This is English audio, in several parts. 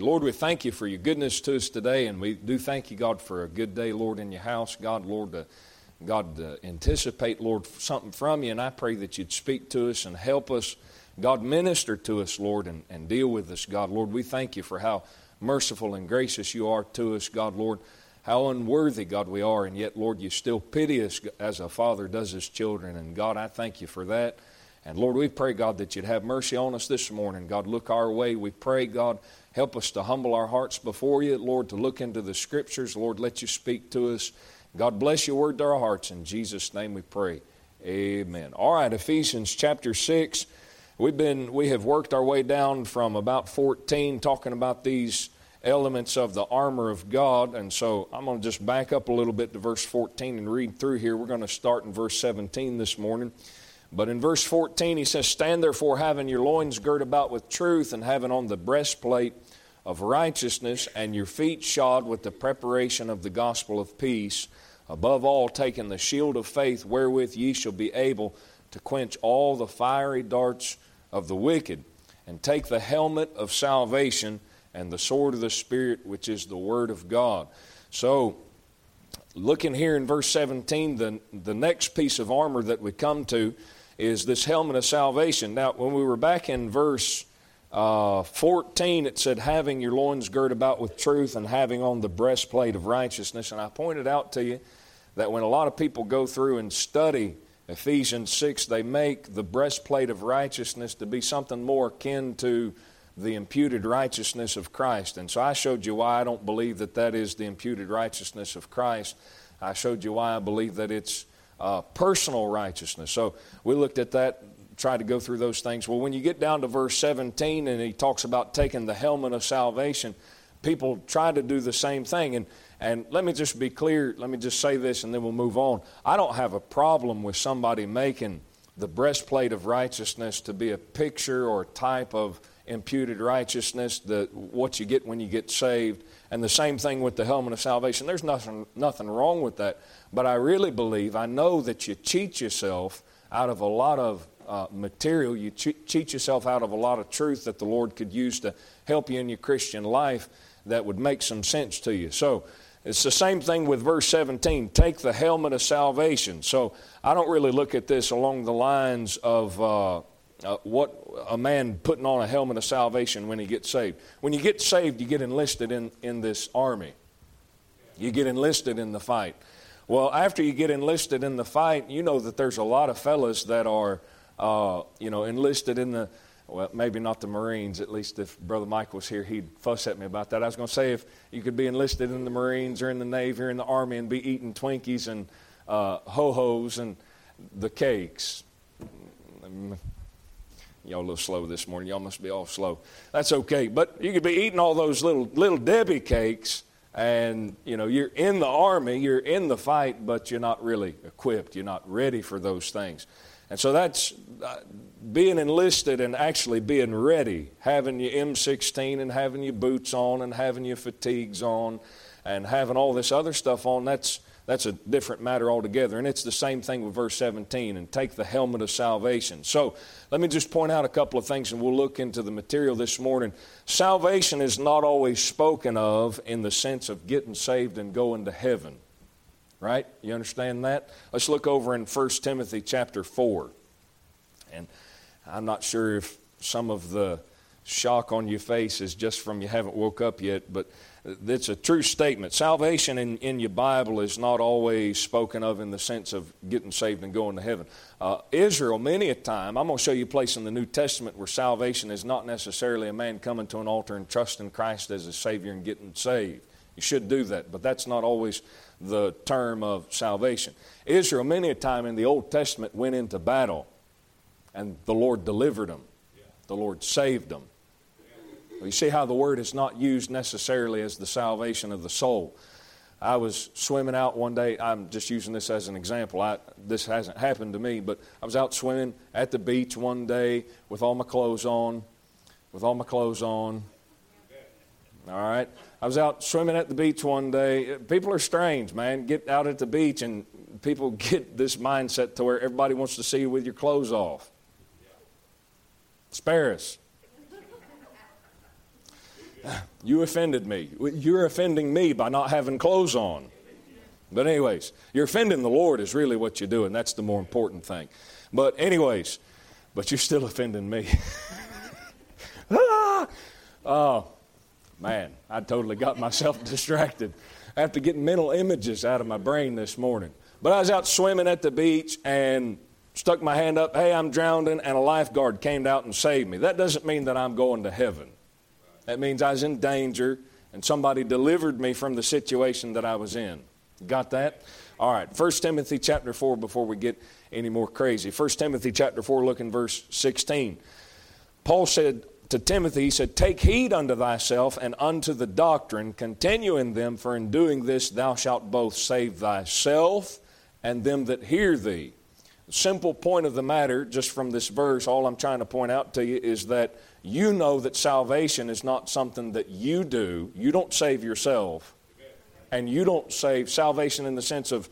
Lord, we thank you for your goodness to us today, and we do thank you, God, for a good day, Lord, in your house. God, Lord, to, God, to anticipate, Lord, something from you, and I pray that you'd speak to us and help us. God, minister to us, Lord, and, and deal with us, God. Lord, we thank you for how merciful and gracious you are to us, God, Lord. How unworthy, God, we are, and yet, Lord, you still pity us as a father does his children. And God, I thank you for that. And Lord, we pray, God, that you'd have mercy on us this morning. God, look our way. We pray, God, Help us to humble our hearts before you, Lord, to look into the Scriptures. Lord, let you speak to us. God bless your word to our hearts. In Jesus' name we pray. Amen. All right, Ephesians chapter 6. We've been, we have worked our way down from about 14, talking about these elements of the armor of God. And so I'm going to just back up a little bit to verse 14 and read through here. We're going to start in verse 17 this morning. But in verse 14, he says, Stand therefore, having your loins girt about with truth, and having on the breastplate of righteousness, and your feet shod with the preparation of the gospel of peace. Above all, taking the shield of faith, wherewith ye shall be able to quench all the fiery darts of the wicked, and take the helmet of salvation and the sword of the Spirit, which is the Word of God. So, looking here in verse 17, the, the next piece of armor that we come to is this helmet of salvation. Now, when we were back in verse uh, 14, it said, having your loins girt about with truth and having on the breastplate of righteousness. And I pointed out to you that when a lot of people go through and study Ephesians 6, they make the breastplate of righteousness to be something more akin to the imputed righteousness of Christ. And so I showed you why I don't believe that that is the imputed righteousness of Christ. I showed you why I believe that it's uh, personal righteousness. So we looked at that, tried to go through those things. Well, when you get down to verse 17 and he talks about taking the helmet of salvation, people try to do the same thing. And, and let me just be clear, let me just say this and then we'll move on. I don't have a problem with somebody making the breastplate of righteousness to be a picture or type of imputed righteousness, the, what you get when you get saved. And the same thing with the helmet of salvation. There's nothing, nothing wrong with that. But I really believe, I know that you cheat yourself out of a lot of uh, material. You cheat yourself out of a lot of truth that the Lord could use to help you in your Christian life that would make some sense to you. So it's the same thing with verse 17 take the helmet of salvation. So I don't really look at this along the lines of. Uh, uh, what a man putting on a helmet of salvation when he gets saved. When you get saved, you get enlisted in, in this army. You get enlisted in the fight. Well, after you get enlisted in the fight, you know that there's a lot of fellas that are, uh, you know, enlisted in the, well, maybe not the Marines. At least if Brother Mike was here, he'd fuss at me about that. I was going to say if you could be enlisted in the Marines or in the Navy or in the Army and be eating Twinkies and uh, ho-hos and the cakes Y'all a little slow this morning. Y'all must be all slow. That's okay. But you could be eating all those little little Debbie cakes, and you know you're in the army, you're in the fight, but you're not really equipped. You're not ready for those things. And so that's uh, being enlisted and actually being ready, having your M16 and having your boots on and having your fatigues on and having all this other stuff on. That's that's a different matter altogether. And it's the same thing with verse 17 and take the helmet of salvation. So let me just point out a couple of things and we'll look into the material this morning. Salvation is not always spoken of in the sense of getting saved and going to heaven. Right? You understand that? Let's look over in 1 Timothy chapter 4. And I'm not sure if some of the shock on your face is just from you haven't woke up yet, but it's a true statement. Salvation in, in your Bible is not always spoken of in the sense of getting saved and going to heaven. Uh, Israel, many a time, I'm going to show you a place in the New Testament where salvation is not necessarily a man coming to an altar and trusting Christ as a Savior and getting saved. You should do that, but that's not always the term of salvation. Israel, many a time in the Old Testament, went into battle and the Lord delivered them, the Lord saved them. You see how the word is not used necessarily as the salvation of the soul. I was swimming out one day. I'm just using this as an example. I, this hasn't happened to me, but I was out swimming at the beach one day with all my clothes on. With all my clothes on. All right. I was out swimming at the beach one day. People are strange, man. Get out at the beach and people get this mindset to where everybody wants to see you with your clothes off. Spare us. You offended me. You're offending me by not having clothes on. But, anyways, you're offending the Lord, is really what you're doing. That's the more important thing. But, anyways, but you're still offending me. ah! Oh, man, I totally got myself distracted. after getting mental images out of my brain this morning. But I was out swimming at the beach and stuck my hand up, hey, I'm drowning, and a lifeguard came out and saved me. That doesn't mean that I'm going to heaven. That means I was in danger and somebody delivered me from the situation that I was in. Got that? All right, 1 Timothy chapter 4 before we get any more crazy. 1 Timothy chapter 4, look in verse 16. Paul said to Timothy, he said, Take heed unto thyself and unto the doctrine, continue in them, for in doing this thou shalt both save thyself and them that hear thee. The simple point of the matter, just from this verse, all I'm trying to point out to you is that you know that salvation is not something that you do. You don't save yourself. And you don't save salvation in the sense of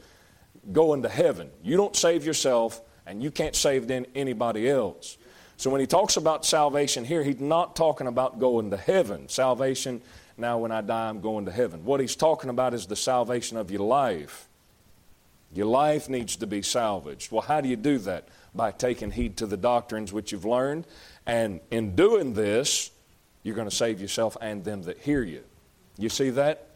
going to heaven. You don't save yourself, and you can't save then anybody else. So when he talks about salvation here, he's not talking about going to heaven. Salvation, now when I die, I'm going to heaven. What he's talking about is the salvation of your life. Your life needs to be salvaged. Well, how do you do that? By taking heed to the doctrines which you've learned. And in doing this, you're going to save yourself and them that hear you. You see that?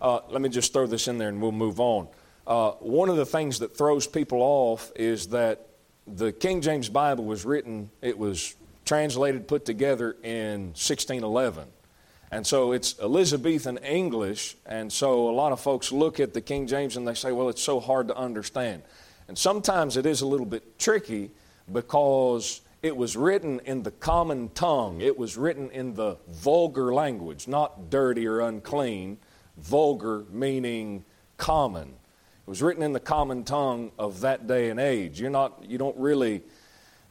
Uh, let me just throw this in there and we'll move on. Uh, one of the things that throws people off is that the King James Bible was written, it was translated, put together in 1611. And so it's Elizabethan English, and so a lot of folks look at the King James and they say, well, it's so hard to understand. And sometimes it is a little bit tricky because it was written in the common tongue, it was written in the vulgar language, not dirty or unclean, vulgar meaning common. It was written in the common tongue of that day and age. You're not, you don't really,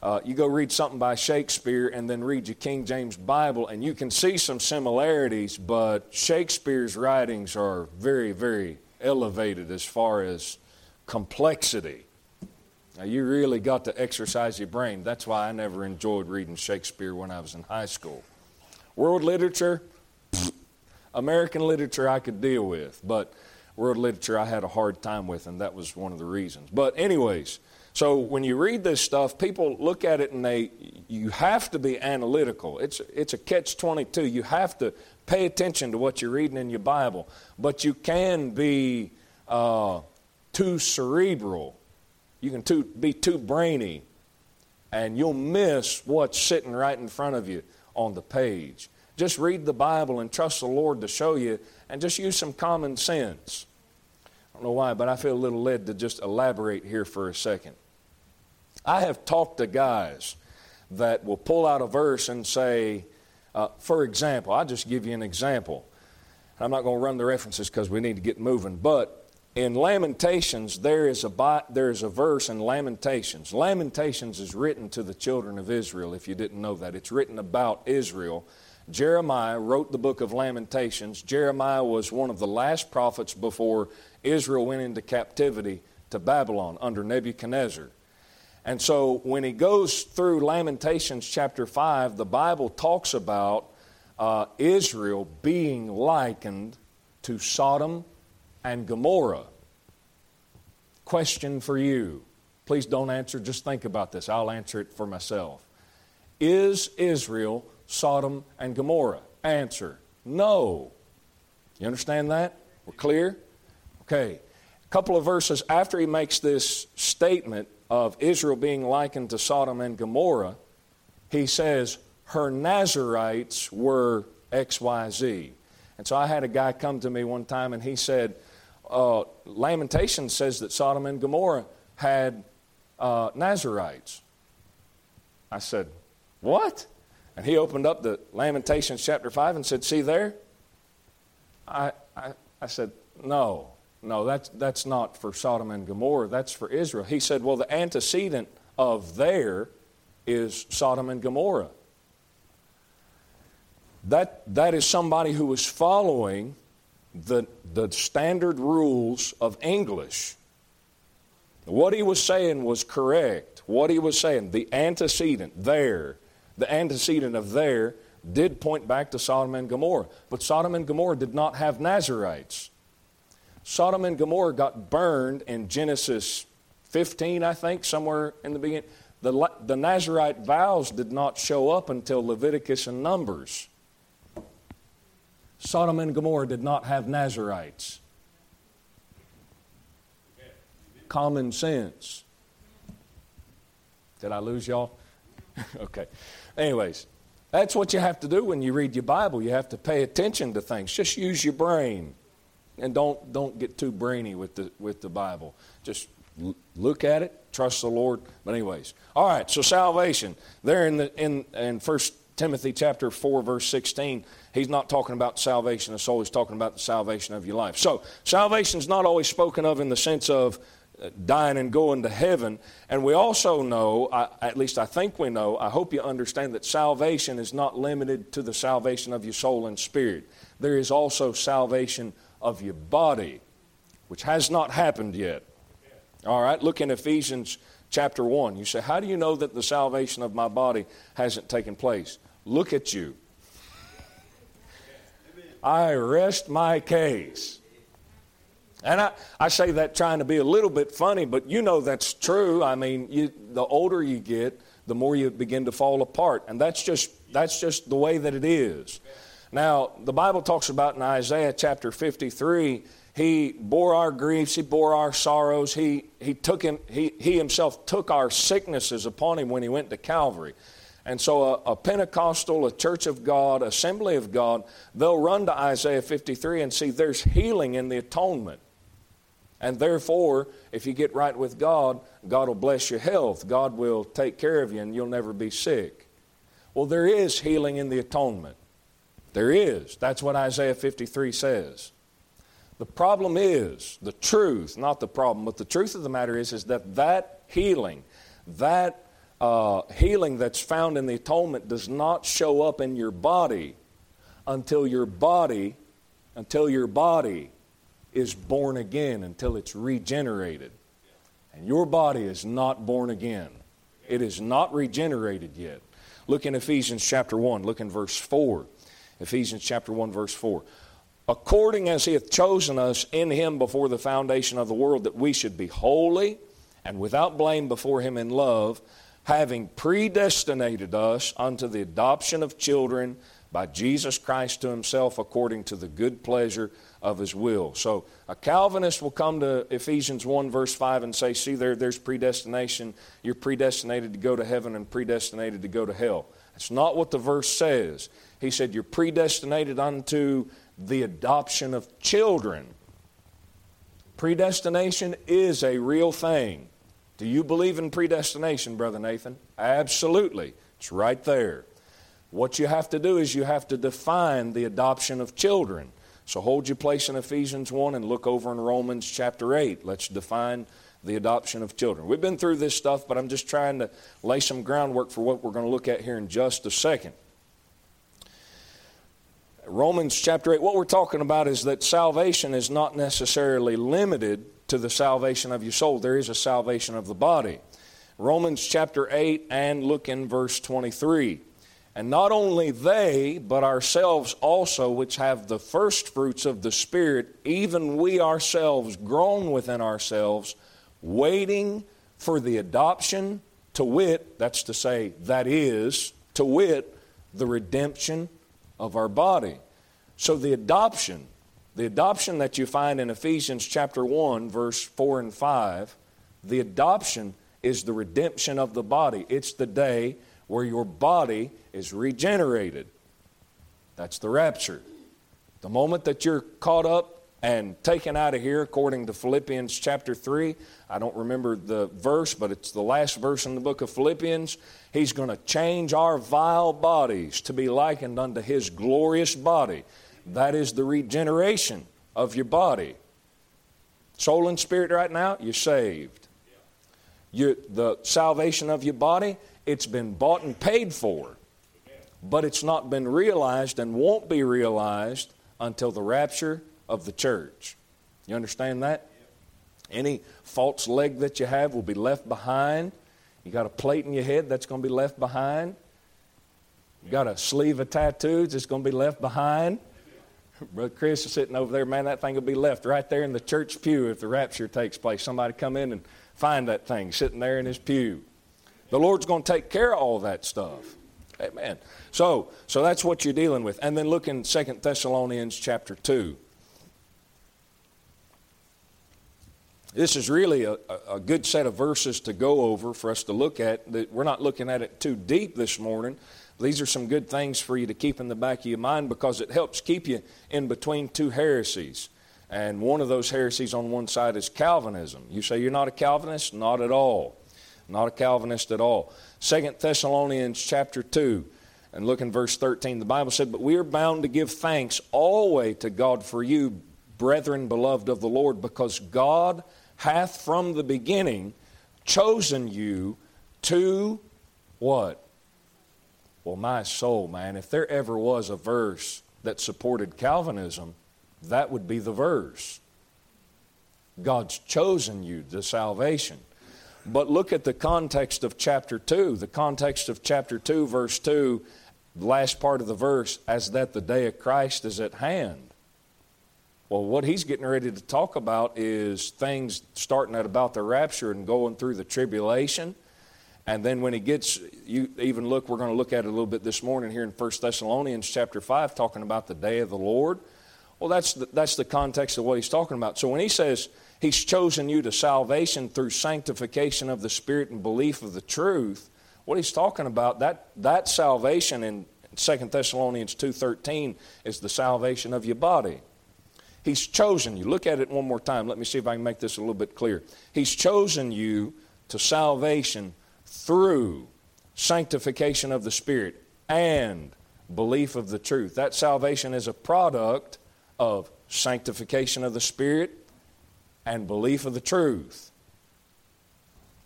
uh, you go read something by Shakespeare and then read your King James Bible, and you can see some similarities, but Shakespeare's writings are very, very elevated as far as complexity. Now, you really got to exercise your brain. That's why I never enjoyed reading Shakespeare when I was in high school. World literature, American literature I could deal with, but world literature I had a hard time with, and that was one of the reasons. But, anyways, so when you read this stuff, people look at it and they, you have to be analytical. It's, it's a catch 22. You have to pay attention to what you're reading in your Bible, but you can be uh, too cerebral. You can too, be too brainy, and you'll miss what's sitting right in front of you on the page. Just read the Bible and trust the Lord to show you and just use some common sense. I don't know why, but I feel a little led to just elaborate here for a second. I have talked to guys that will pull out a verse and say, uh, for example, I'll just give you an example. I'm not going to run the references because we need to get moving, but in Lamentations, there is, a, there is a verse in Lamentations. Lamentations is written to the children of Israel, if you didn't know that. It's written about Israel Jeremiah wrote the book of Lamentations. Jeremiah was one of the last prophets before Israel went into captivity to Babylon under Nebuchadnezzar. And so when he goes through Lamentations chapter 5, the Bible talks about uh, Israel being likened to Sodom and Gomorrah. Question for you. Please don't answer, just think about this. I'll answer it for myself. Is Israel Sodom and Gomorrah? Answer no. You understand that? We're clear? Okay. A couple of verses after he makes this statement of Israel being likened to Sodom and Gomorrah, he says, Her Nazarites were XYZ. And so I had a guy come to me one time and he said, uh, Lamentation says that Sodom and Gomorrah had uh, Nazarites. I said, What? And he opened up the Lamentations chapter 5 and said, See there? I, I, I said, No, no, that's, that's not for Sodom and Gomorrah, that's for Israel. He said, Well, the antecedent of there is Sodom and Gomorrah. That, that is somebody who was following the, the standard rules of English. What he was saying was correct. What he was saying, the antecedent there the antecedent of there did point back to Sodom and Gomorrah. But Sodom and Gomorrah did not have Nazarites. Sodom and Gomorrah got burned in Genesis 15, I think, somewhere in the beginning. The, the Nazarite vows did not show up until Leviticus and Numbers. Sodom and Gomorrah did not have Nazarites. Common sense. Did I lose y'all? okay. Anyways, that's what you have to do when you read your Bible. You have to pay attention to things. Just use your brain. And don't, don't get too brainy with the, with the Bible. Just l- look at it, trust the Lord. But anyways, all right. So salvation there in the in in First Timothy chapter four verse sixteen. He's not talking about salvation of soul. He's talking about the salvation of your life. So salvation is not always spoken of in the sense of uh, dying and going to heaven. And we also know, I, at least I think we know, I hope you understand that salvation is not limited to the salvation of your soul and spirit. There is also salvation of your body, which has not happened yet. All right, look in Ephesians chapter 1. You say, How do you know that the salvation of my body hasn't taken place? Look at you. I rest my case. And I, I say that trying to be a little bit funny, but you know that's true. I mean, you, the older you get, the more you begin to fall apart. And that's just, that's just the way that it is. Now, the Bible talks about in Isaiah chapter 53, he bore our griefs, he bore our sorrows, he, he, took him, he, he himself took our sicknesses upon him when he went to Calvary. And so, a, a, Pentecostal, a Church of God, Assembly of God, they'll run to Isaiah 53 and see there's healing in the atonement. And therefore, if you get right with God, God will bless your health. God will take care of you and you'll never be sick. Well, there is healing in the atonement. There is. That's what Isaiah 53 says. The problem is, the truth, not the problem, but the truth of the matter is, is that that healing, that uh, healing that's found in the atonement does not show up in your body until your body, until your body is born again, until it's regenerated. And your body is not born again. It is not regenerated yet. Look in Ephesians chapter 1, look in verse 4. Ephesians chapter 1 verse 4. According as he hath chosen us in him before the foundation of the world that we should be holy and without blame before him in love, having predestinated us unto the adoption of children by Jesus Christ to himself according to the good pleasure of his will. So a Calvinist will come to Ephesians 1 verse 5 and say, see there, there's predestination. You're predestinated to go to heaven and predestinated to go to hell. That's not what the verse says. He said, You're predestinated unto the adoption of children. Predestination is a real thing. Do you believe in predestination, Brother Nathan? Absolutely. It's right there. What you have to do is you have to define the adoption of children. So hold your place in Ephesians 1 and look over in Romans chapter 8. Let's define the adoption of children. We've been through this stuff, but I'm just trying to lay some groundwork for what we're going to look at here in just a second. Romans chapter 8, what we're talking about is that salvation is not necessarily limited to the salvation of your soul, there is a salvation of the body. Romans chapter 8, and look in verse 23. And not only they, but ourselves also, which have the first fruits of the Spirit, even we ourselves, groan within ourselves, waiting for the adoption, to wit, that's to say, that is, to wit, the redemption of our body. So the adoption, the adoption that you find in Ephesians chapter 1, verse 4 and 5, the adoption is the redemption of the body. It's the day where your body is regenerated. That's the rapture. The moment that you're caught up and taken out of here, according to Philippians chapter 3, I don't remember the verse, but it's the last verse in the book of Philippians. He's going to change our vile bodies to be likened unto His glorious body. That is the regeneration of your body. Soul and spirit, right now, you're saved. You, the salvation of your body, it's been bought and paid for, but it's not been realized and won't be realized until the rapture of the church. You understand that? Any false leg that you have will be left behind. You got a plate in your head that's going to be left behind. You got a sleeve of tattoos that's going to be left behind. Brother Chris is sitting over there. Man, that thing will be left right there in the church pew if the rapture takes place. Somebody come in and find that thing sitting there in his pew. The Lord's going to take care of all that stuff. Amen. So, so that's what you're dealing with. And then look in 2 Thessalonians chapter 2. This is really a, a good set of verses to go over for us to look at. We're not looking at it too deep this morning. These are some good things for you to keep in the back of your mind because it helps keep you in between two heresies. And one of those heresies on one side is Calvinism. You say you're not a Calvinist? Not at all. Not a Calvinist at all. Second Thessalonians chapter 2 and look in verse 13. The Bible said, But we are bound to give thanks always to God for you, brethren beloved of the Lord, because God hath from the beginning chosen you to what? Well, my soul, man, if there ever was a verse that supported Calvinism, that would be the verse. God's chosen you to salvation. But look at the context of chapter 2. The context of chapter 2, verse 2, last part of the verse, as that the day of Christ is at hand. Well, what he's getting ready to talk about is things starting at about the rapture and going through the tribulation. And then when he gets, you even look, we're going to look at it a little bit this morning here in 1 Thessalonians chapter 5, talking about the day of the Lord. Well, that's the, that's the context of what he's talking about. So when he says he's chosen you to salvation through sanctification of the Spirit and belief of the truth, what he's talking about, that, that salvation in 2 Thessalonians 2.13 is the salvation of your body. He's chosen you. Look at it one more time. Let me see if I can make this a little bit clear. He's chosen you to salvation through sanctification of the Spirit and belief of the truth. That salvation is a product of sanctification of the Spirit and belief of the truth.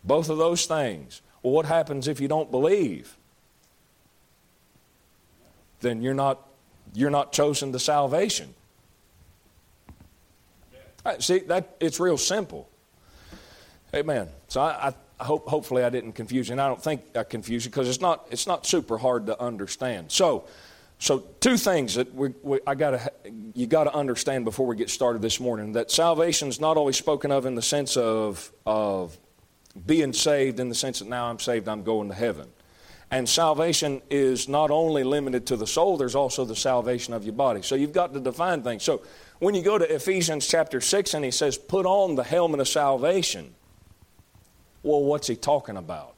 Both of those things. Well, what happens if you don't believe? Then you're not, you're not chosen to salvation. See, that it's real simple. Amen. So I, I hope, hopefully, I didn't confuse you, and I don't think I confused you because it's not it's not super hard to understand. So, so two things that we, we I got to you got to understand before we get started this morning that salvation is not always spoken of in the sense of of being saved in the sense that now I'm saved, I'm going to heaven. And salvation is not only limited to the soul, there's also the salvation of your body. So you've got to define things. So when you go to Ephesians chapter 6 and he says, put on the helmet of salvation, well, what's he talking about?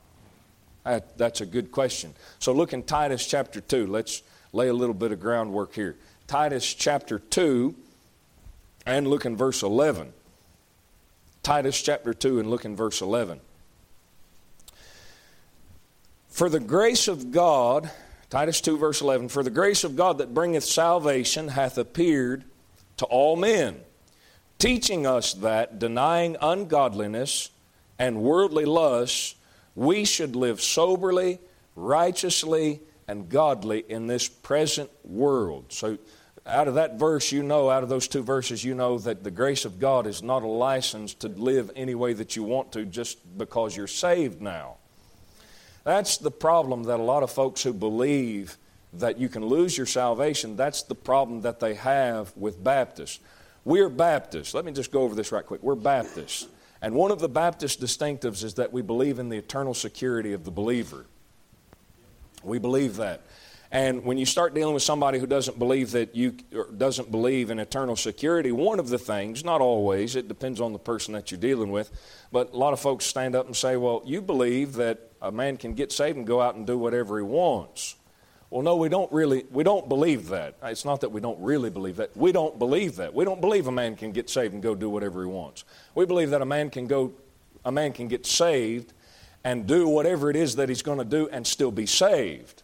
That, that's a good question. So look in Titus chapter 2. Let's lay a little bit of groundwork here. Titus chapter 2 and look in verse 11. Titus chapter 2 and look in verse 11. For the grace of God, Titus 2, verse 11, for the grace of God that bringeth salvation hath appeared to all men, teaching us that, denying ungodliness and worldly lusts, we should live soberly, righteously, and godly in this present world. So, out of that verse, you know, out of those two verses, you know that the grace of God is not a license to live any way that you want to just because you're saved now. That's the problem that a lot of folks who believe that you can lose your salvation, that's the problem that they have with Baptists. We're Baptists. Let me just go over this right quick. We're Baptists. And one of the Baptist distinctives is that we believe in the eternal security of the believer. We believe that. And when you start dealing with somebody who doesn't believe that you doesn't believe in eternal security, one of the things, not always, it depends on the person that you're dealing with, but a lot of folks stand up and say, "Well, you believe that a man can get saved and go out and do whatever he wants." Well, no, we don't really we don't believe that. It's not that we don't really believe that. We don't believe that. We don't believe a man can get saved and go do whatever he wants. We believe that a man can go a man can get saved and do whatever it is that he's going to do and still be saved.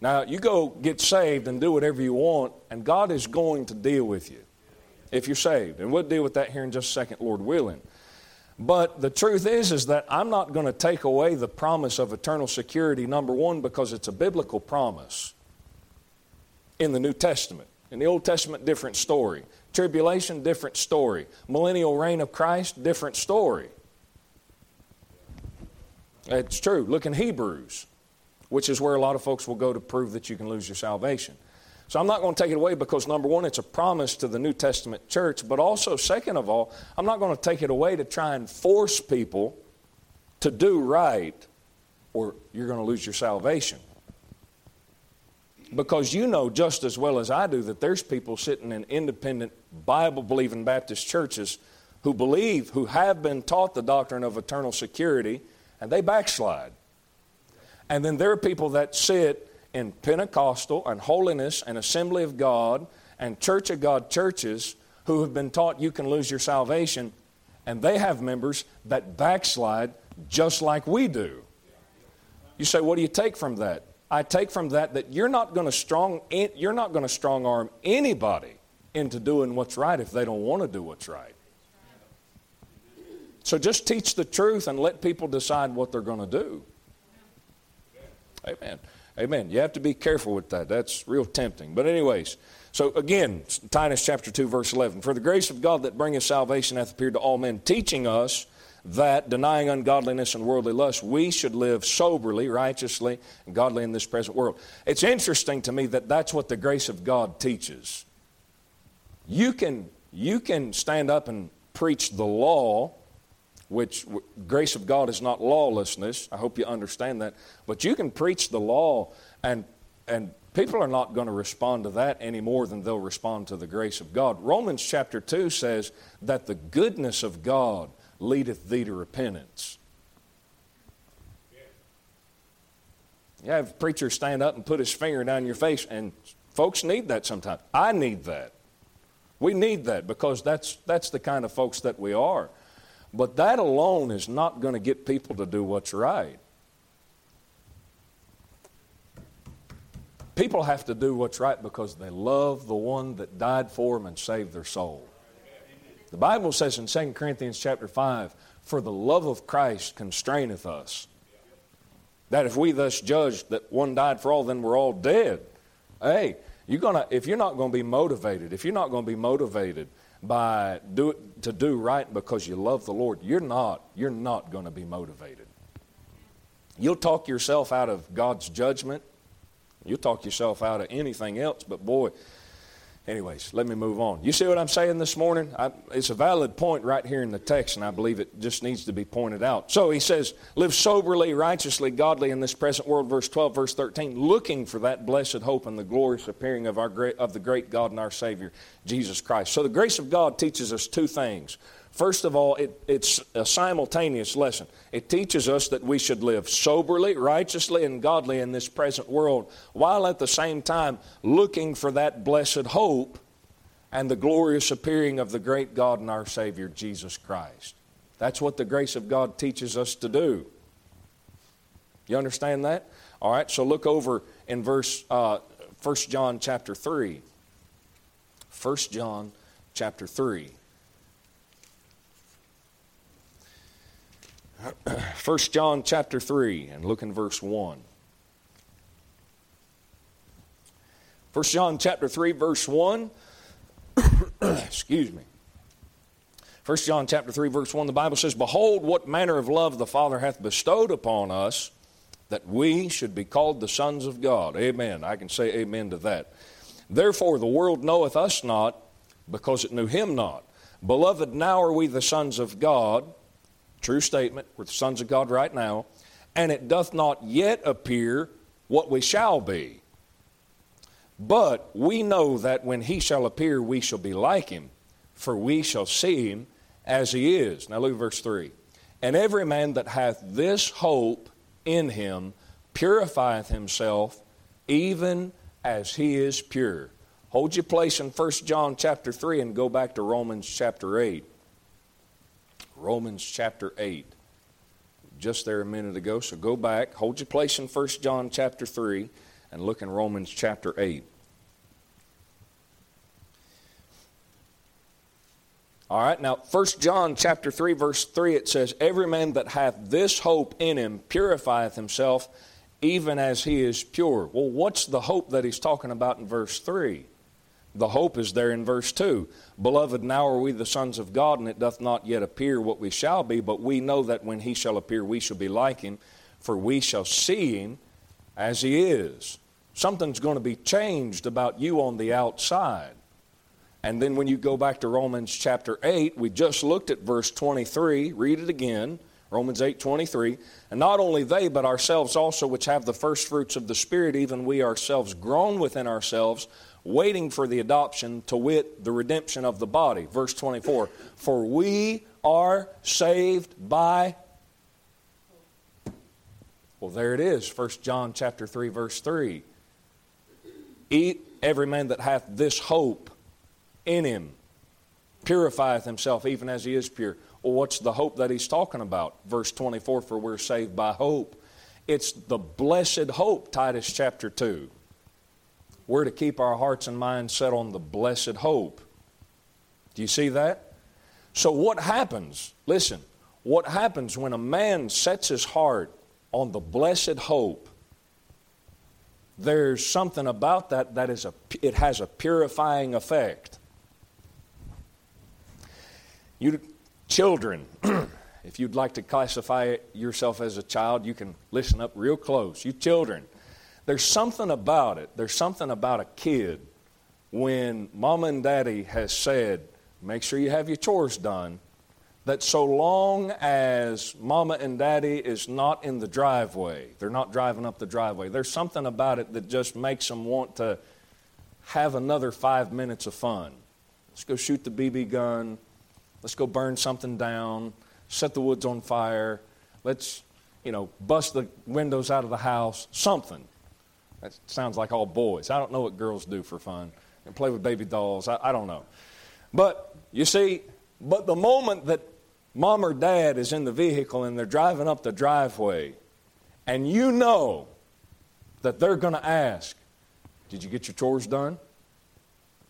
Now, you go get saved and do whatever you want, and God is going to deal with you if you're saved. And we'll deal with that here in just a second, Lord willing. But the truth is, is that I'm not going to take away the promise of eternal security, number one, because it's a biblical promise in the New Testament. In the Old Testament, different story. Tribulation, different story. Millennial reign of Christ, different story. It's true. Look in Hebrews. which is where a lot of folks will go to prove that you can lose your salvation. So I'm not going to take it away because, number one, it's a promise to the New Testament church, but also, second of all, I'm not going to take it away to try and force people to do right or you're going to lose your salvation. Because you know just as well as I do that there's people sitting in independent Bible believing Baptist churches who believe, who have been taught the doctrine of eternal security, and they backslide. And then there are people that sit in Pentecostal and holiness and Assembly of God and Church of God churches who have been taught you can lose your salvation, and they have members that backslide just like we do. You say, what do you take from that? I take from that that you're not going to strong you're not going to strong arm anybody into doing what's right if they don't want to do what's right. So just teach the truth and let people decide what they're going to do. Amen. Amen. You have to be careful with that. That's real tempting. But, anyways, so again, Titus chapter 2, verse 11. For the grace of God that bringeth salvation hath appeared to all men, teaching us that, denying ungodliness and worldly lust, we should live soberly, righteously, and godly in this present world. It's interesting to me that that's what the grace of God teaches. You can, you can stand up and preach the law which grace of God is not lawlessness. I hope you understand that. But you can preach the law, and, and people are not going to respond to that any more than they'll respond to the grace of God. Romans chapter 2 says that the goodness of God leadeth thee to repentance. You have preachers stand up and put his finger down your face, and folks need that sometimes. I need that. We need that because that's, that's the kind of folks that we are. But that alone is not going to get people to do what's right. People have to do what's right because they love the one that died for them and saved their soul. The Bible says in 2 Corinthians chapter 5, For the love of Christ constraineth us. That if we thus judge that one died for all, then we're all dead. Hey, you're gonna, if you're not going to be motivated, if you're not going to be motivated by do, to do right because you love the Lord, you're not, you're not going to be motivated. You'll talk yourself out of God's judgment. You'll talk yourself out of anything else, but boy, Anyways, let me move on. You see what I'm saying this morning? I, it's a valid point right here in the text, and I believe it just needs to be pointed out. So he says, Live soberly, righteously, godly in this present world, verse 12, verse 13, looking for that blessed hope and the glorious appearing of, our great, of the great God and our Savior, Jesus Christ. So the grace of God teaches us two things. First of all, it, it's a simultaneous lesson. It teaches us that we should live soberly, righteously, and godly in this present world, while at the same time looking for that blessed hope and the glorious appearing of the great God and our Savior, Jesus Christ. That's what the grace of God teaches us to do. You understand that? All right, so look over in verse uh, 1 John chapter 3. 1 John chapter 3. 1 John chapter 3 and look in verse 1. 1 John chapter 3 verse 1 excuse me. 1 John chapter 3 verse 1 the Bible says behold what manner of love the Father hath bestowed upon us that we should be called the sons of God. Amen. I can say amen to that. Therefore the world knoweth us not because it knew him not. Beloved now are we the sons of God True statement. We're the sons of God right now. And it doth not yet appear what we shall be. But we know that when he shall appear, we shall be like him, for we shall see him as he is. Now look at verse 3. And every man that hath this hope in him purifieth himself, even as he is pure. Hold your place in 1 John chapter 3 and go back to Romans chapter 8. Romans chapter 8. Just there a minute ago. So go back, hold your place in 1 John chapter 3, and look in Romans chapter 8. All right, now 1 John chapter 3 verse 3 it says every man that hath this hope in him purifieth himself even as he is pure. Well, what's the hope that he's talking about in verse 3? The hope is there in verse 2. Beloved, now are we the sons of God, and it doth not yet appear what we shall be, but we know that when he shall appear, we shall be like him, for we shall see him as He is. Something's going to be changed about you on the outside. And then when you go back to Romans chapter 8, we just looked at verse 23. Read it again. Romans 8 23. And not only they, but ourselves also, which have the first fruits of the Spirit, even we ourselves groan within ourselves, waiting for the adoption, to wit, the redemption of the body. Verse 24. For we are saved by. Well, there it is, 1 John chapter 3, verse 3. Eat every man that hath this hope in him purifieth himself even as he is pure. Well, what's the hope that he's talking about? Verse 24 For we're saved by hope. It's the blessed hope, Titus chapter 2. We're to keep our hearts and minds set on the blessed hope. Do you see that? So, what happens? Listen, what happens when a man sets his heart on the blessed hope? There's something about that that is a, it has a purifying effect. You, Children, if you'd like to classify yourself as a child, you can listen up real close. You children, there's something about it. There's something about a kid when mama and daddy has said, make sure you have your chores done, that so long as mama and daddy is not in the driveway, they're not driving up the driveway, there's something about it that just makes them want to have another five minutes of fun. Let's go shoot the BB gun. Let's go burn something down, set the woods on fire. Let's, you know, bust the windows out of the house, something. That sounds like all boys. I don't know what girls do for fun. And play with baby dolls. I, I don't know. But you see, but the moment that mom or dad is in the vehicle and they're driving up the driveway, and you know that they're going to ask, Did you get your chores done?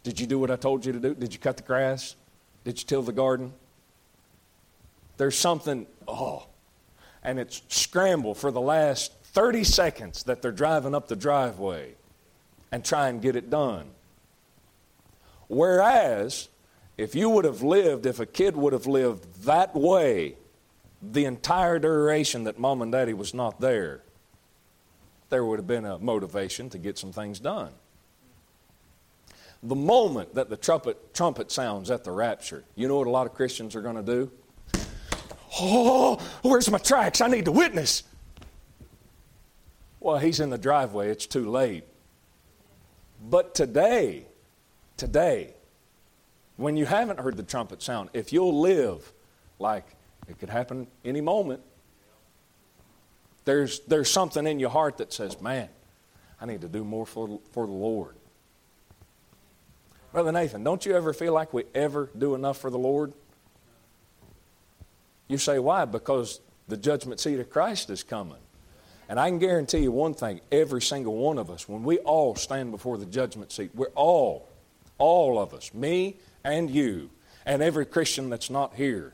Did you do what I told you to do? Did you cut the grass? Did you till the garden? There's something, oh, and it's scramble for the last 30 seconds that they're driving up the driveway and try and get it done. Whereas, if you would have lived, if a kid would have lived that way the entire duration that mom and daddy was not there, there would have been a motivation to get some things done the moment that the trumpet, trumpet sounds at the rapture, you know what a lot of Christians are going to do? Oh, where's my tracts? I need to witness. Well, he's in the driveway. It's too late. But today, today, when you haven't heard the trumpet sound, if you'll live like it could happen any moment, there's, there's something in your heart that says, man, I need to do more for, for the Lord. Brother Nathan, don't you ever feel like we ever do enough for the Lord? You say, why? Because the judgment seat of Christ is coming. And I can guarantee you one thing every single one of us, when we all stand before the judgment seat, we're all, all of us, me and you, and every Christian that's not here,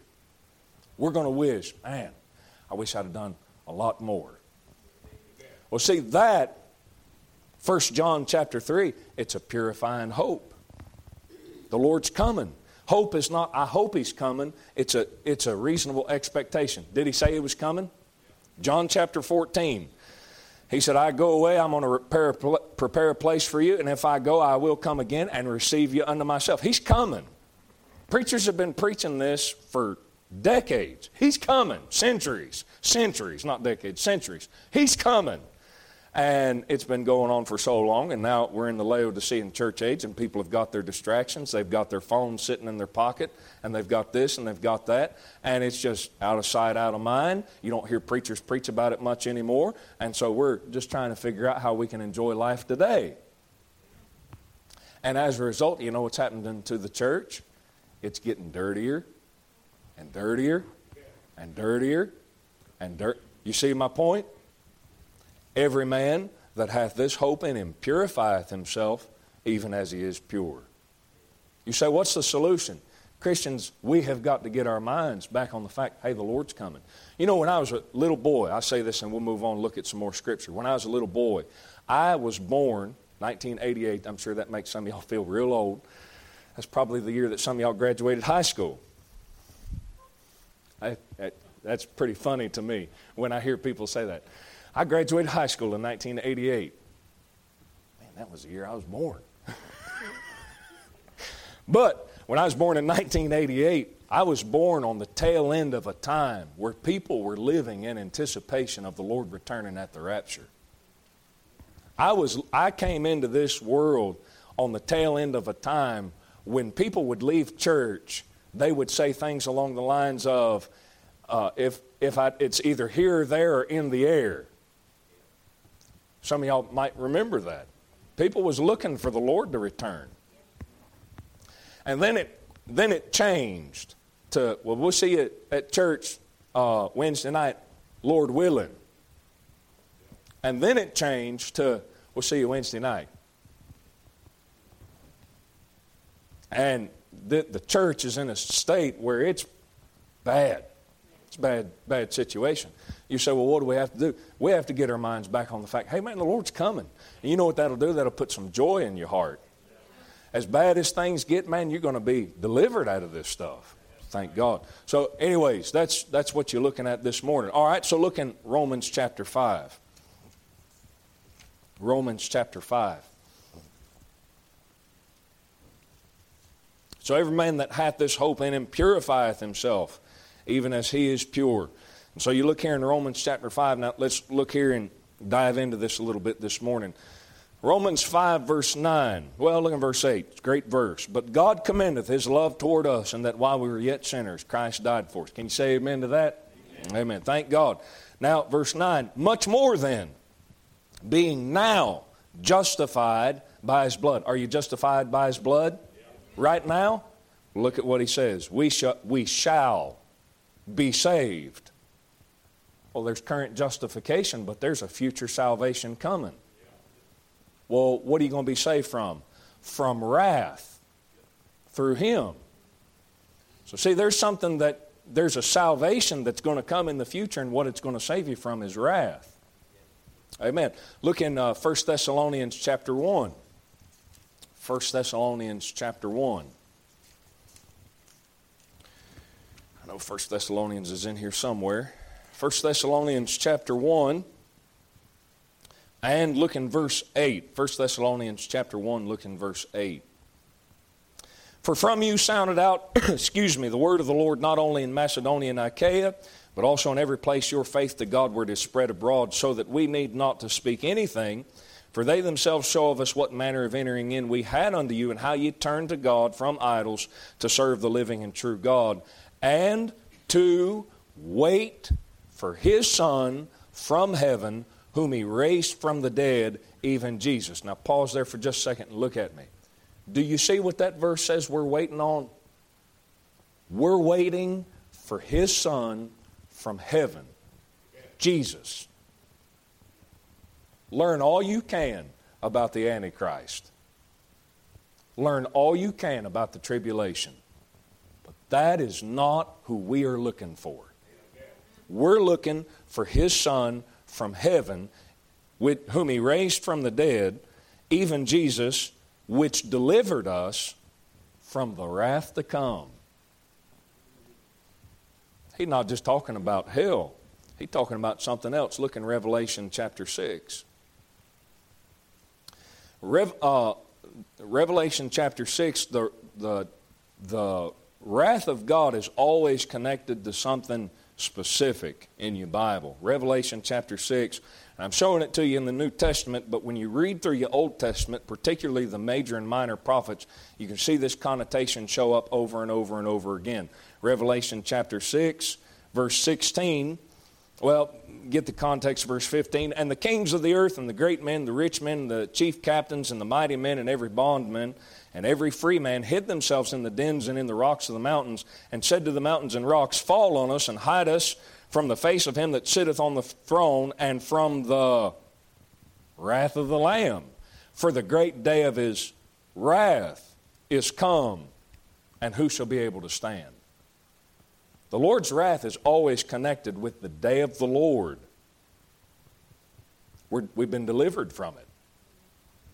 we're going to wish, man, I wish I'd have done a lot more. Well, see, that, 1 John chapter 3, it's a purifying hope. The Lord's coming. Hope is not, I hope He's coming. It's a, it's a reasonable expectation. Did He say He was coming? John chapter 14. He said, I go away, I'm going to prepare, prepare a place for you, and if I go, I will come again and receive you unto myself. He's coming. Preachers have been preaching this for decades. He's coming. Centuries. Centuries, not decades, centuries. He's coming. And it's been going on for so long, and now we're in the Laodicean church age, and people have got their distractions. They've got their phone sitting in their pocket, and they've got this and they've got that, and it's just out of sight, out of mind. You don't hear preachers preach about it much anymore, and so we're just trying to figure out how we can enjoy life today. And as a result, you know what's happened to the church? It's getting dirtier and dirtier and dirtier and dirt. You see my point? Every man that hath this hope in him purifieth himself even as he is pure. You say, what's the solution? Christians, we have got to get our minds back on the fact, hey, the Lord's coming. You know, when I was a little boy, I say this and we'll move on and look at some more scripture. When I was a little boy, I was born 1988. I'm sure that makes some of y'all feel real old. That's probably the year that some of y'all graduated high school. I, that's pretty funny to me when I hear people say that. I graduated high school in 1988. Man, that was the year I was born. but when I was born in 1988, I was born on the tail end of a time where people were living in anticipation of the Lord returning at the rapture. I, was, I came into this world on the tail end of a time when people would leave church, they would say things along the lines of, uh, if, if I, it's either here or there or in the air. Some of y'all might remember that. People was looking for the Lord to return. And then it, then it changed to, well, we'll see you at church uh, Wednesday night, Lord willing. And then it changed to, we'll see you Wednesday night. And the, the church is in a state where it's bad. It's a bad, bad situation. You say, well, what do we have to do? We have to get our minds back on the fact, hey, man, the Lord's coming. And you know what that'll do? That'll put some joy in your heart. As bad as things get, man, you're going to be delivered out of this stuff. Thank God. So, anyways, that's, that's what you're looking at this morning. All right, so look in Romans chapter 5. Romans chapter 5. So every man that hath this hope in him purifieth himself, even as he is pure. And so you look here in Romans chapter 5. Now let's look here and dive into this a little bit this morning. Romans 5, verse 9. Well, look at verse 8. It's a great verse. But God commendeth his love toward us, and that while we were yet sinners, Christ died for us. Can you say amen to that? Amen. amen. Thank God. Now, verse 9. Much more then, being now justified by his blood. Are you justified by his blood? right now, look at what he says. We, we shall be saved. Well, there's current justification, but there's a future salvation coming. Well, what are you going to be saved from? From wrath through him. So, see, there's something that, there's a salvation that's going to come in the future, and what it's going to save you from is wrath. Amen. Look in uh, 1 Thessalonians chapter 1. 1 Thessalonians chapter 1. I know 1 Thessalonians is in here somewhere. 1 Thessalonians chapter 1 and look in verse 8. 1 Thessalonians chapter 1, look in verse 8. For from you sounded out, excuse me, the word of the Lord not only in Macedonia and Achaia, but also in every place your faith to Godward is spread abroad, so that we need not to speak anything for they themselves show of us what manner of entering in we had unto you, and how ye turned to God from idols to serve the living and true God, and to wait for his Son from heaven, whom he raised from the dead, even Jesus. Now, pause there for just a second and look at me. Do you see what that verse says we're waiting on? We're waiting for his Son from heaven, Jesus. Learn all you can about the Antichrist. Learn all you can about the tribulation. That is not who we are looking for. We're looking for His Son from heaven, with, whom He raised from the dead, even Jesus, which delivered us from the wrath to come. He's not just talking about hell. He's talking about something else. Look in Revelation chapter 6. Rev, uh, Revelation chapter 6, the, the, the wrath of God is always connected to something specific in your Bible. Revelation chapter 6, I'm showing it to you in the New Testament, but when you read through your Old Testament, particularly the major and minor prophets, you can see this connotation show up over and over and over again. Revelation chapter 6, verse 16, well, get the context, verse 15. And the kings of the earth, and the great men, the rich men, the chief captains, and the mighty men, and every bondman, and every free man hid themselves in the dens and in the rocks of the mountains, and said to the mountains and rocks, Fall on us, and hide us from the face of him that sitteth on the throne, and from the wrath of the Lamb. For the great day of his wrath is come, and who shall be able to stand? The Lord's wrath is always connected with the day of the Lord. we have been delivered from it.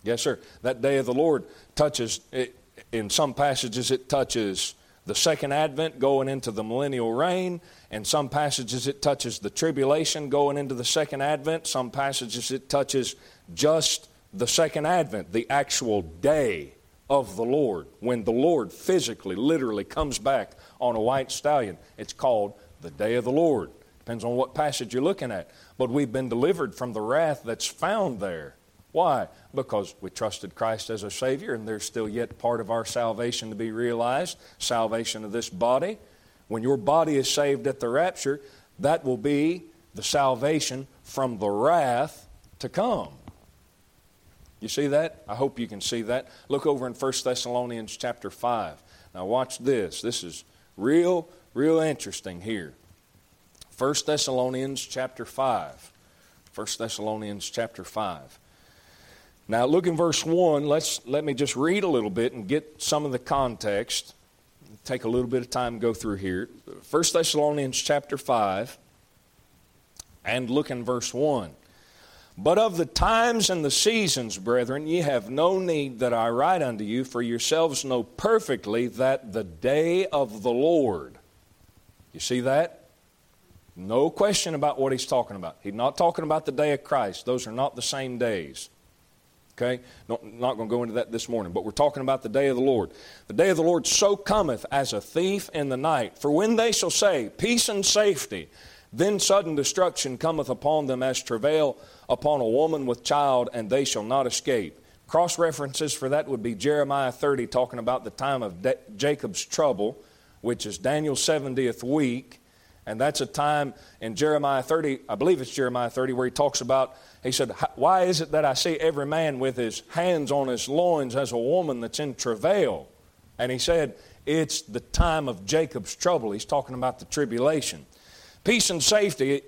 Yes, sir. That day of the Lord touches, it, in some passages, it touches the second advent going into the millennial reign. In some passages, it touches the tribulation going into the second advent. Some passages, it touches just the second advent, the actual day of the Lord, when the Lord physically, literally comes back on a white stallion. It's called the day of the Lord. Depends on what passage you're looking at. But we've been delivered from the wrath that's found there. Why? Because we trusted Christ as a Savior, and there's still yet part of our salvation to be realized salvation of this body. When your body is saved at the rapture, that will be the salvation from the wrath to come. You see that? I hope you can see that. Look over in 1 Thessalonians chapter 5. Now, watch this. This is real, real interesting here. 1 Thessalonians chapter 5. 1 Thessalonians chapter 5. Now, look in verse 1. Let's, let me just read a little bit and get some of the context. Take a little bit of time go through here. 1 Thessalonians chapter 5, and look in verse 1. But of the times and the seasons, brethren, ye have no need that I write unto you, for yourselves know perfectly that the day of the Lord. You see that? No question about what he's talking about. He's not talking about the day of Christ. Those are not the same days. Okay? Not, not going to go into that this morning, but we're talking about the day of the Lord. The day of the Lord so cometh as a thief in the night. For when they shall say, Peace and safety, then sudden destruction cometh upon them as travail upon a woman with child, and they shall not escape. Cross references for that would be Jeremiah 30, talking about the time of De- Jacob's trouble, which is Daniel's 70th week. And that's a time in Jeremiah 30, I believe it's Jeremiah 30, where he talks about, he said, Why is it that I see every man with his hands on his loins as a woman that's in travail? And he said, It's the time of Jacob's trouble. He's talking about the tribulation. Peace and safety,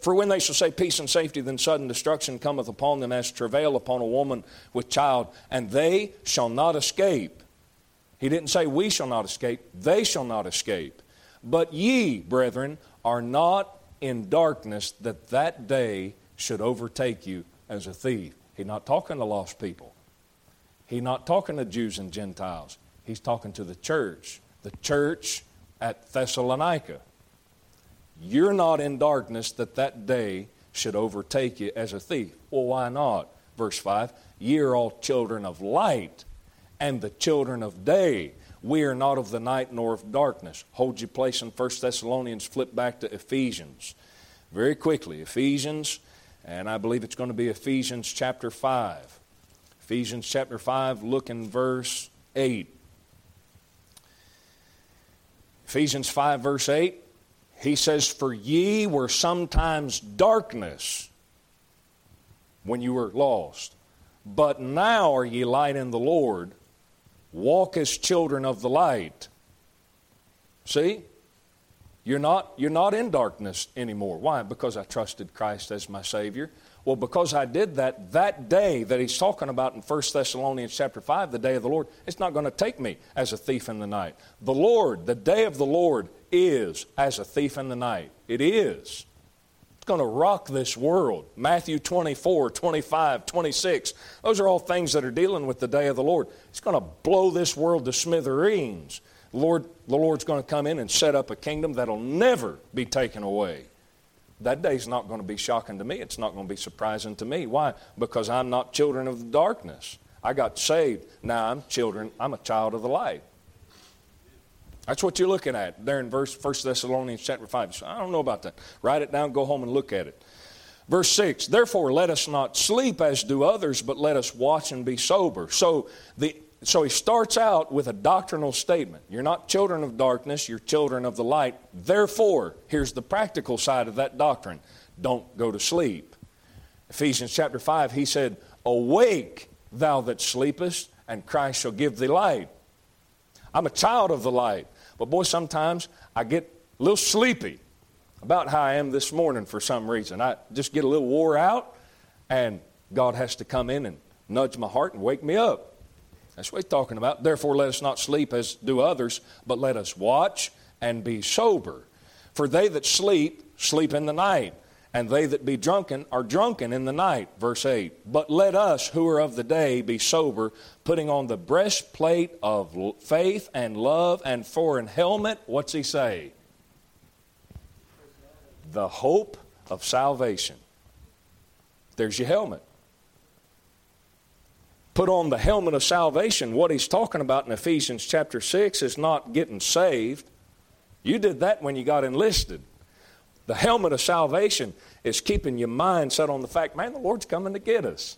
for when they shall say peace and safety, then sudden destruction cometh upon them as travail upon a woman with child, and they shall not escape. He didn't say we shall not escape, they shall not escape. But ye, brethren, are not in darkness that that day should overtake you as a thief. He's not talking to lost people. He's not talking to Jews and Gentiles. He's talking to the church, the church at Thessalonica. You're not in darkness that that day should overtake you as a thief. Well, why not? Verse 5 Ye are all children of light and the children of day. We are not of the night nor of darkness. Hold your place in 1 Thessalonians, flip back to Ephesians. Very quickly, Ephesians, and I believe it's going to be Ephesians chapter 5. Ephesians chapter 5, look in verse 8. Ephesians 5, verse 8. He says, For ye were sometimes darkness when you were lost, but now are ye light in the Lord. Walk as children of the light. See? You're not, you're not in darkness anymore. Why? Because I trusted Christ as my Savior. Well, because I did that, that day that he's talking about in 1 Thessalonians chapter 5, the day of the Lord, it's not going to take me as a thief in the night. The Lord, the day of the Lord, is as a thief in the night. It is. It's going to rock this world. Matthew 24, 25, 26. Those are all things that are dealing with the day of the Lord. It's going to blow this world to smithereens. The, Lord, the Lord's going to come in and set up a kingdom that'll never be taken away. That day's not going to be shocking to me. It's not going to be surprising to me. Why? Because I'm not children of the darkness. I got saved. Now I'm children, I'm a child of the light. That's what you're looking at there in verse 1 Thessalonians chapter 5. I don't know about that. Write it down, go home and look at it. Verse 6 Therefore, let us not sleep as do others, but let us watch and be sober. So, the, so he starts out with a doctrinal statement. You're not children of darkness, you're children of the light. Therefore, here's the practical side of that doctrine don't go to sleep. Ephesians chapter 5, he said, Awake, thou that sleepest, and Christ shall give thee light. I'm a child of the light. But boy, sometimes I get a little sleepy about how I am this morning for some reason. I just get a little wore out, and God has to come in and nudge my heart and wake me up. That's what he's talking about. Therefore, let us not sleep as do others, but let us watch and be sober. For they that sleep, sleep in the night, and they that be drunken are drunken in the night. Verse 8. But let us who are of the day be sober, putting on the breastplate of faith and love, and for an helmet, what's he say? The hope of salvation. There's your helmet. Put on the helmet of salvation. What he's talking about in Ephesians chapter 6 is not getting saved. You did that when you got enlisted. The helmet of salvation is keeping your mind set on the fact, man, the Lord's coming to get us.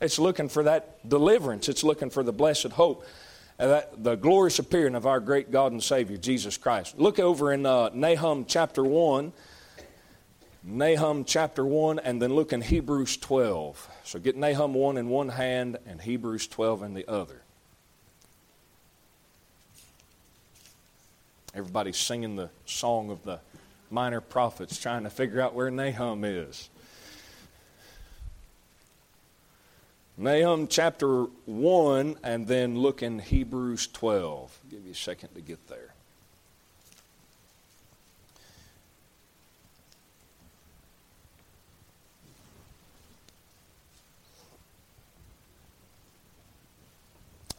It's looking for that deliverance, it's looking for the blessed hope. That, the glorious appearing of our great God and Savior, Jesus Christ. Look over in uh, Nahum chapter 1. Nahum chapter 1, and then look in Hebrews 12. So get Nahum 1 in one hand and Hebrews 12 in the other. Everybody's singing the song of the minor prophets trying to figure out where Nahum is. Nahum chapter 1, and then look in Hebrews 12. I'll give you a second to get there.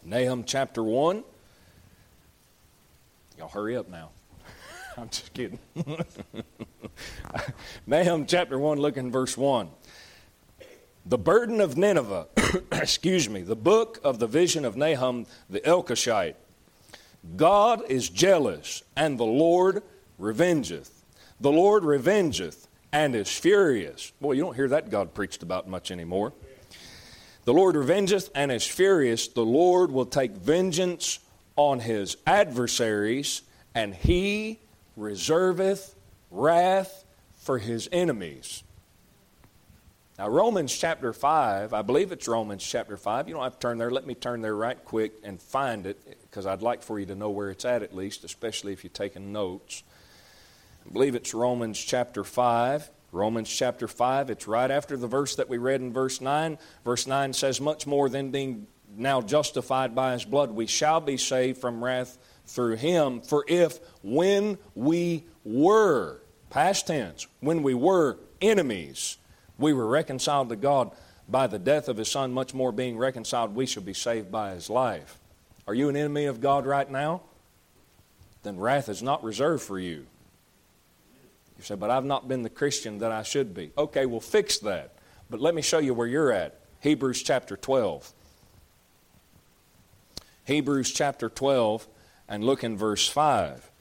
Nahum chapter 1. Y'all hurry up now. I'm just kidding. Nahum chapter 1, look in verse 1. The burden of Nineveh, excuse me, the book of the vision of Nahum the Elkoshite. God is jealous, and the Lord revengeth. The Lord revengeth and is furious. Boy, you don't hear that God preached about much anymore. The Lord revengeth and is furious. The Lord will take vengeance on his adversaries, and he reserveth wrath for his enemies. Now, Romans chapter 5, I believe it's Romans chapter 5. You don't have to turn there. Let me turn there right quick and find it because I'd like for you to know where it's at at least, especially if you're taking notes. I believe it's Romans chapter 5. Romans chapter 5, it's right after the verse that we read in verse 9. Verse 9 says, Much more than being now justified by his blood, we shall be saved from wrath through him. For if when we were, past tense, when we were enemies, we were reconciled to God by the death of his son, much more being reconciled, we shall be saved by his life. Are you an enemy of God right now? Then wrath is not reserved for you. You say, but I've not been the Christian that I should be. Okay, we'll fix that. But let me show you where you're at. Hebrews chapter 12. Hebrews chapter 12 and look in verse 5.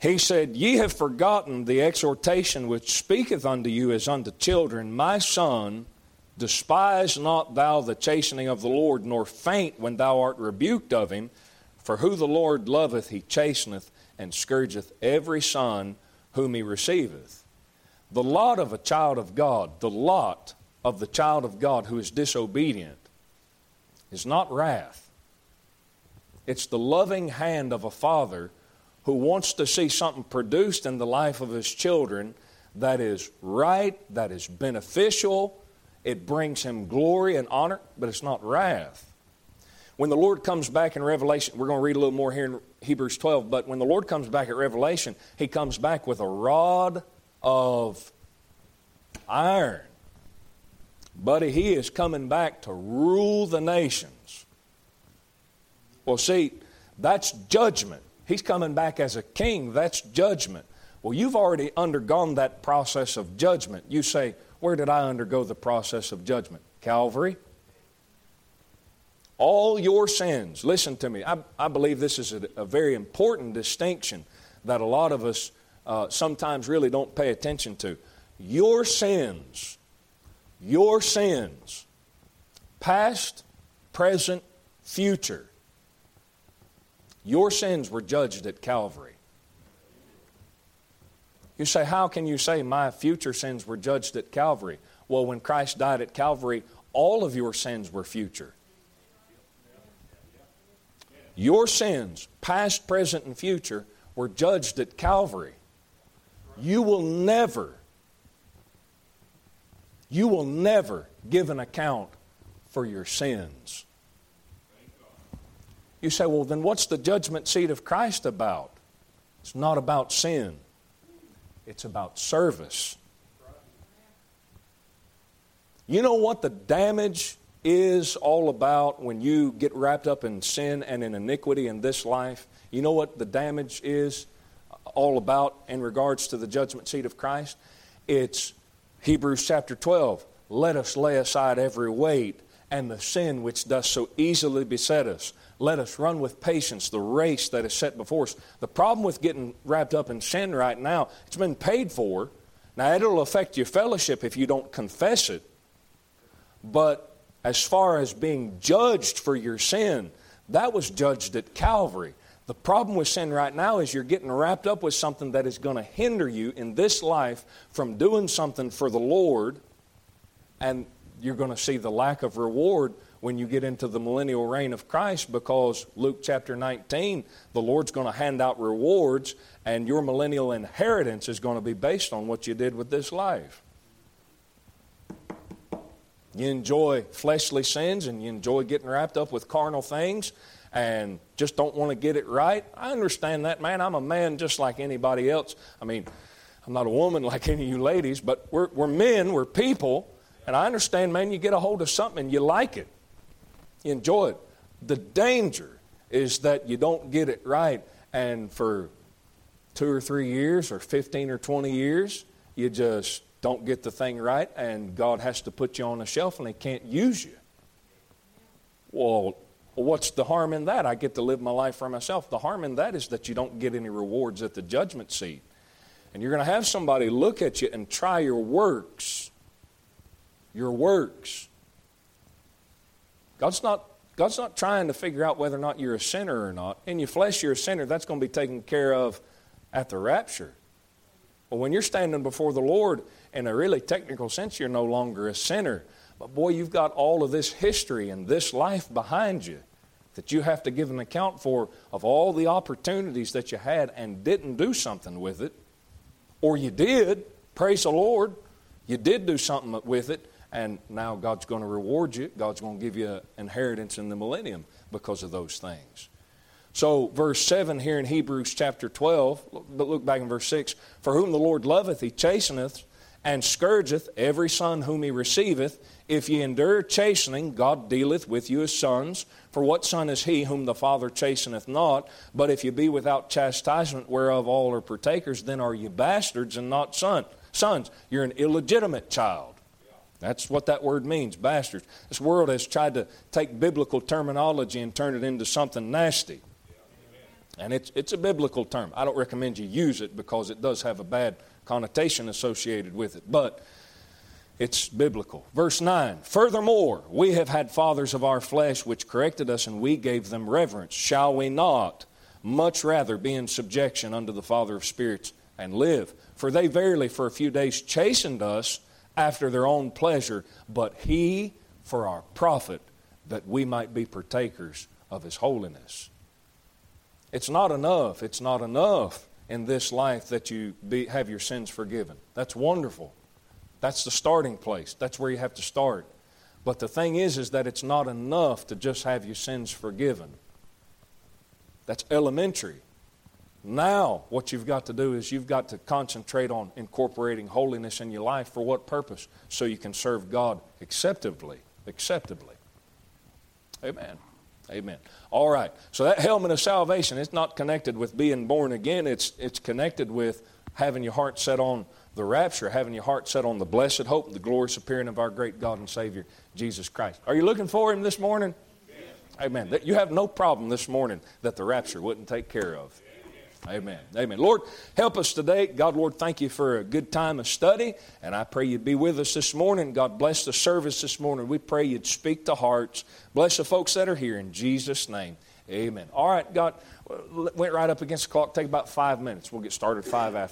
He said, Ye have forgotten the exhortation which speaketh unto you as unto children, My son, despise not thou the chastening of the Lord, nor faint when thou art rebuked of him. For who the Lord loveth, he chasteneth, and scourgeth every son whom he receiveth. The lot of a child of God, the lot of the child of God who is disobedient, is not wrath. It's the loving hand of a father who wants to see something produced in the life of his children that is right, that is beneficial, it brings him glory and honor, but it's not wrath. When the Lord comes back in Revelation, we're going to read a little more here in Hebrews 12, but when the Lord comes back at Revelation, he comes back with a rod of iron. Buddy, he is coming back to rule the nations. Well, see, that's judgment. He's coming back as a king. That's judgment. Well, you've already undergone that process of judgment. You say, Where did I undergo the process of judgment? Calvary all your sins. Listen to me. I, I believe this is a, a, very important distinction that a lot of us uh, sometimes really don't pay attention to. Your sins, your sins, past, present, future, your sins were judged at Calvary. You say, How can you say my future sins were judged at Calvary? Well, when Christ died at Calvary, all of your sins were future. Your sins, past, present, and future, were judged at Calvary. You will never, you will never give an account for your sins. You say, well, then what's the judgment seat of Christ about? It's not about sin, it's about service. You know what the damage is all about when you get wrapped up in sin and in iniquity in this life? You know what the damage is all about in regards to the judgment seat of Christ? It's Hebrews chapter 12. Let us lay aside every weight and the sin which does so easily beset us. Let us run with patience the race that is set before us. The problem with getting wrapped up in sin right now, it's been paid for. Now, it'll affect your fellowship if you don't confess it. But as far as being judged for your sin, that was judged at Calvary. The problem with sin right now is you're getting wrapped up with something that is going to hinder you in this life from doing something for the Lord, and you're going to see the lack of reward when you get into the millennial reign of Christ because Luke chapter 19, the Lord's going to hand out rewards, and your millennial inheritance is going to be based on what you did with this life. You enjoy fleshly sins and you enjoy getting wrapped up with carnal things and just don't want to get it right. I understand that, man. I'm a man just like anybody else. I mean, I'm not a woman like any of you ladies, but we're, we're men, we're people, and I understand, man, you get a hold of something and you like it, enjoy it. The danger is that you don't get it right, and for two or three years, or 15 or 20 years, you just don't get the thing right, and God has to put you on a shelf and He can't use you. Well, what's the harm in that? I get to live my life for myself. The harm in that is that you don't get any rewards at the judgment seat. And you're going to have somebody look at you and try your works. Your works. God's not, God's not trying to figure out whether or not you're a sinner or not. In your flesh, you're a sinner. That's going to be taken care of at the rapture. But when you're standing before the Lord, in a really technical sense, you're no longer a sinner. But boy, you've got all of this history and this life behind you that you have to give an account for of all the opportunities that you had and didn't do something with it. Or you did, praise the Lord, you did do something with it, and now God's going to reward you. God's going to give you an inheritance in the millennium because of those things. So, verse 7 here in Hebrews chapter 12, but look back in verse 6 For whom the Lord loveth, he chasteneth, and scourgeth every son whom he receiveth. If ye endure chastening, God dealeth with you as sons. For what son is he whom the Father chasteneth not? But if ye be without chastisement, whereof all are partakers, then are ye bastards and not son, sons. You're an illegitimate child. That's what that word means, bastards. This world has tried to take biblical terminology and turn it into something nasty. And it's, it's a biblical term. I don't recommend you use it because it does have a bad connotation associated with it, but it's biblical. Verse 9 Furthermore, we have had fathers of our flesh which corrected us, and we gave them reverence. Shall we not much rather be in subjection unto the Father of spirits and live? For they verily for a few days chastened us after their own pleasure, but He for our profit, that we might be partakers of His holiness. It's not enough. It's not enough in this life that you be, have your sins forgiven. That's wonderful. That's the starting place. That's where you have to start. But the thing is, is that it's not enough to just have your sins forgiven. That's elementary. Now, what you've got to do is you've got to concentrate on incorporating holiness in your life. For what purpose? So you can serve God acceptably. Acceptably. Amen. Amen. All right. So that helmet of salvation is not connected with being born again. It's it's connected with having your heart set on the rapture, having your heart set on the blessed hope, the glorious appearing of our great God and Savior Jesus Christ. Are you looking for Him this morning? Yes. Amen. You have no problem this morning that the rapture wouldn't take care of. Amen. Amen. Lord, help us today. God, Lord, thank you for a good time of study. And I pray you'd be with us this morning. God, bless the service this morning. We pray you'd speak to hearts. Bless the folks that are here in Jesus' name. Amen. All right, God, uh, went right up against the clock. Take about five minutes. We'll get started five after.